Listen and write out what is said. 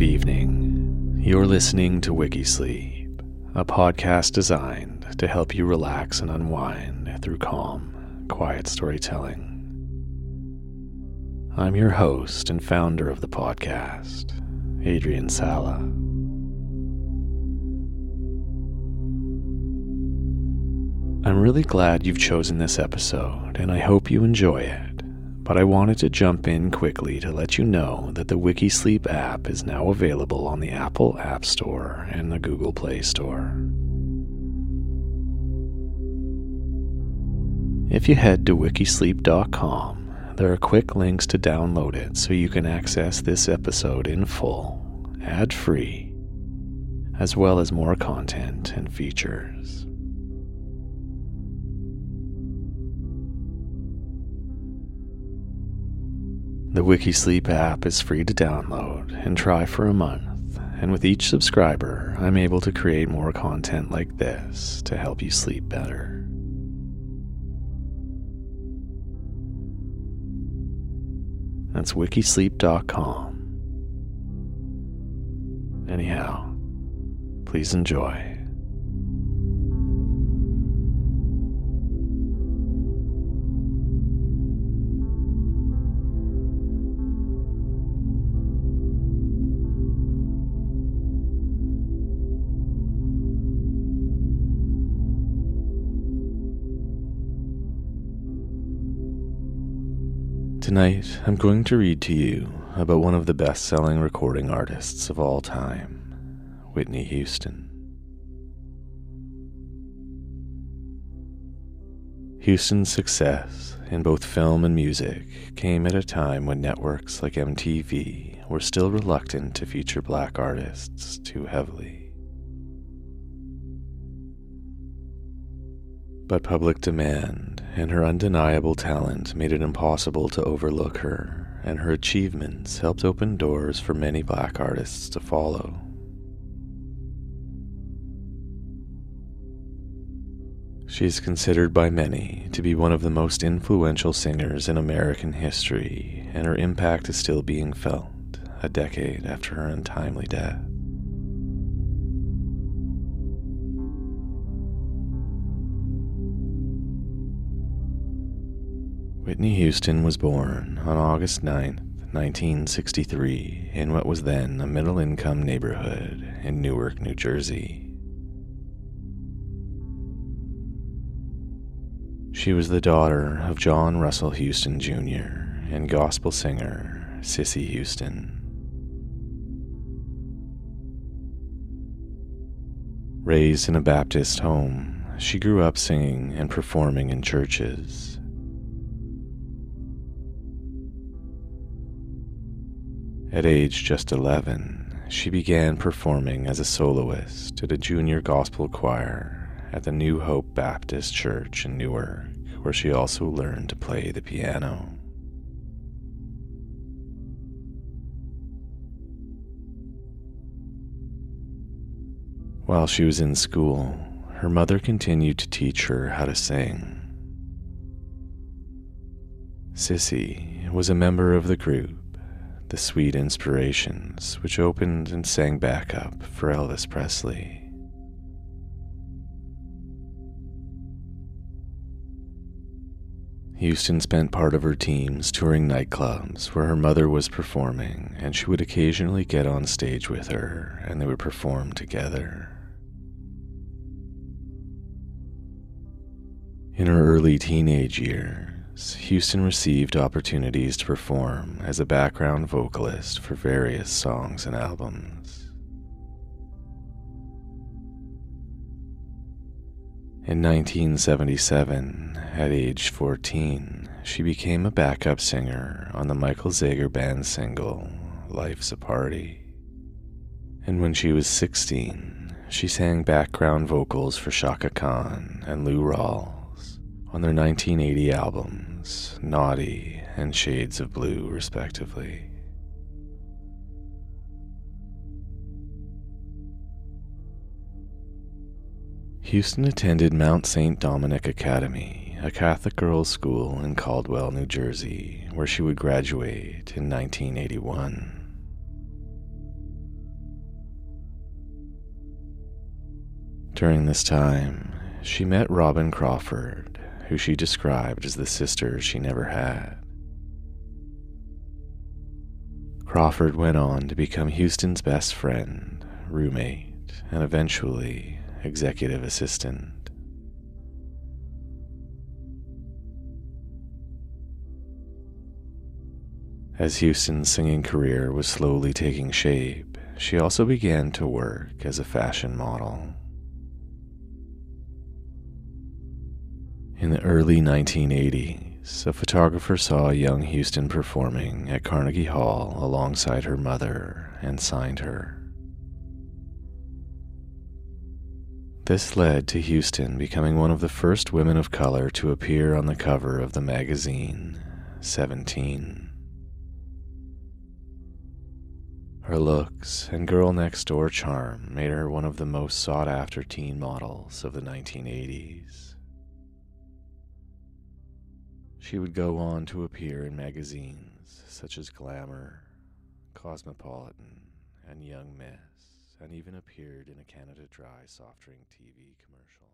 Good evening. You're listening to Wikisleep, a podcast designed to help you relax and unwind through calm, quiet storytelling. I'm your host and founder of the podcast, Adrian Sala. I'm really glad you've chosen this episode, and I hope you enjoy it but I wanted to jump in quickly to let you know that the Wikisleep app is now available on the Apple App Store and the Google Play Store. If you head to wikisleep.com, there are quick links to download it so you can access this episode in full, ad free, as well as more content and features. The Wikisleep app is free to download and try for a month, and with each subscriber, I'm able to create more content like this to help you sleep better. That's wikisleep.com. Anyhow, please enjoy. Tonight, I'm going to read to you about one of the best selling recording artists of all time, Whitney Houston. Houston's success in both film and music came at a time when networks like MTV were still reluctant to feature black artists too heavily. But public demand and her undeniable talent made it impossible to overlook her, and her achievements helped open doors for many black artists to follow. She is considered by many to be one of the most influential singers in American history, and her impact is still being felt a decade after her untimely death. Whitney Houston was born on August 9, 1963, in what was then a middle income neighborhood in Newark, New Jersey. She was the daughter of John Russell Houston Jr. and gospel singer Cissy Houston. Raised in a Baptist home, she grew up singing and performing in churches. At age just 11, she began performing as a soloist at a junior gospel choir at the New Hope Baptist Church in Newark, where she also learned to play the piano. While she was in school, her mother continued to teach her how to sing. Cissy was a member of the group the Sweet Inspirations, which opened and sang back up for Elvis Presley. Houston spent part of her teens touring nightclubs where her mother was performing, and she would occasionally get on stage with her and they would perform together. In her early teenage years, Houston received opportunities to perform as a background vocalist for various songs and albums. In 1977, at age 14, she became a backup singer on the Michael Zager Band single, Life's a Party. And when she was 16, she sang background vocals for Chaka Khan and Lou Rawls on their 1980 albums, Naughty and Shades of Blue, respectively. Houston attended Mount St. Dominic Academy, a Catholic girls' school in Caldwell, New Jersey, where she would graduate in 1981. During this time, she met Robyn Crawford, who she described as the sister she never had. Crawford went on to become Houston's best friend, roommate, and eventually executive assistant. As Houston's singing career was slowly taking shape, she also began to work as a fashion model. In the early 1980s, a photographer saw young Houston performing at Carnegie Hall alongside her mother and signed her. This led to Houston becoming one of the first women of color to appear on the cover of the magazine 17. Her looks and girl next door charm made her one of the most sought after teen models of the 1980s. She would go on to appear in magazines such as Glamour, Cosmopolitan, and Young Miss, and even appeared in a Canada Dry soft drink TV commercial.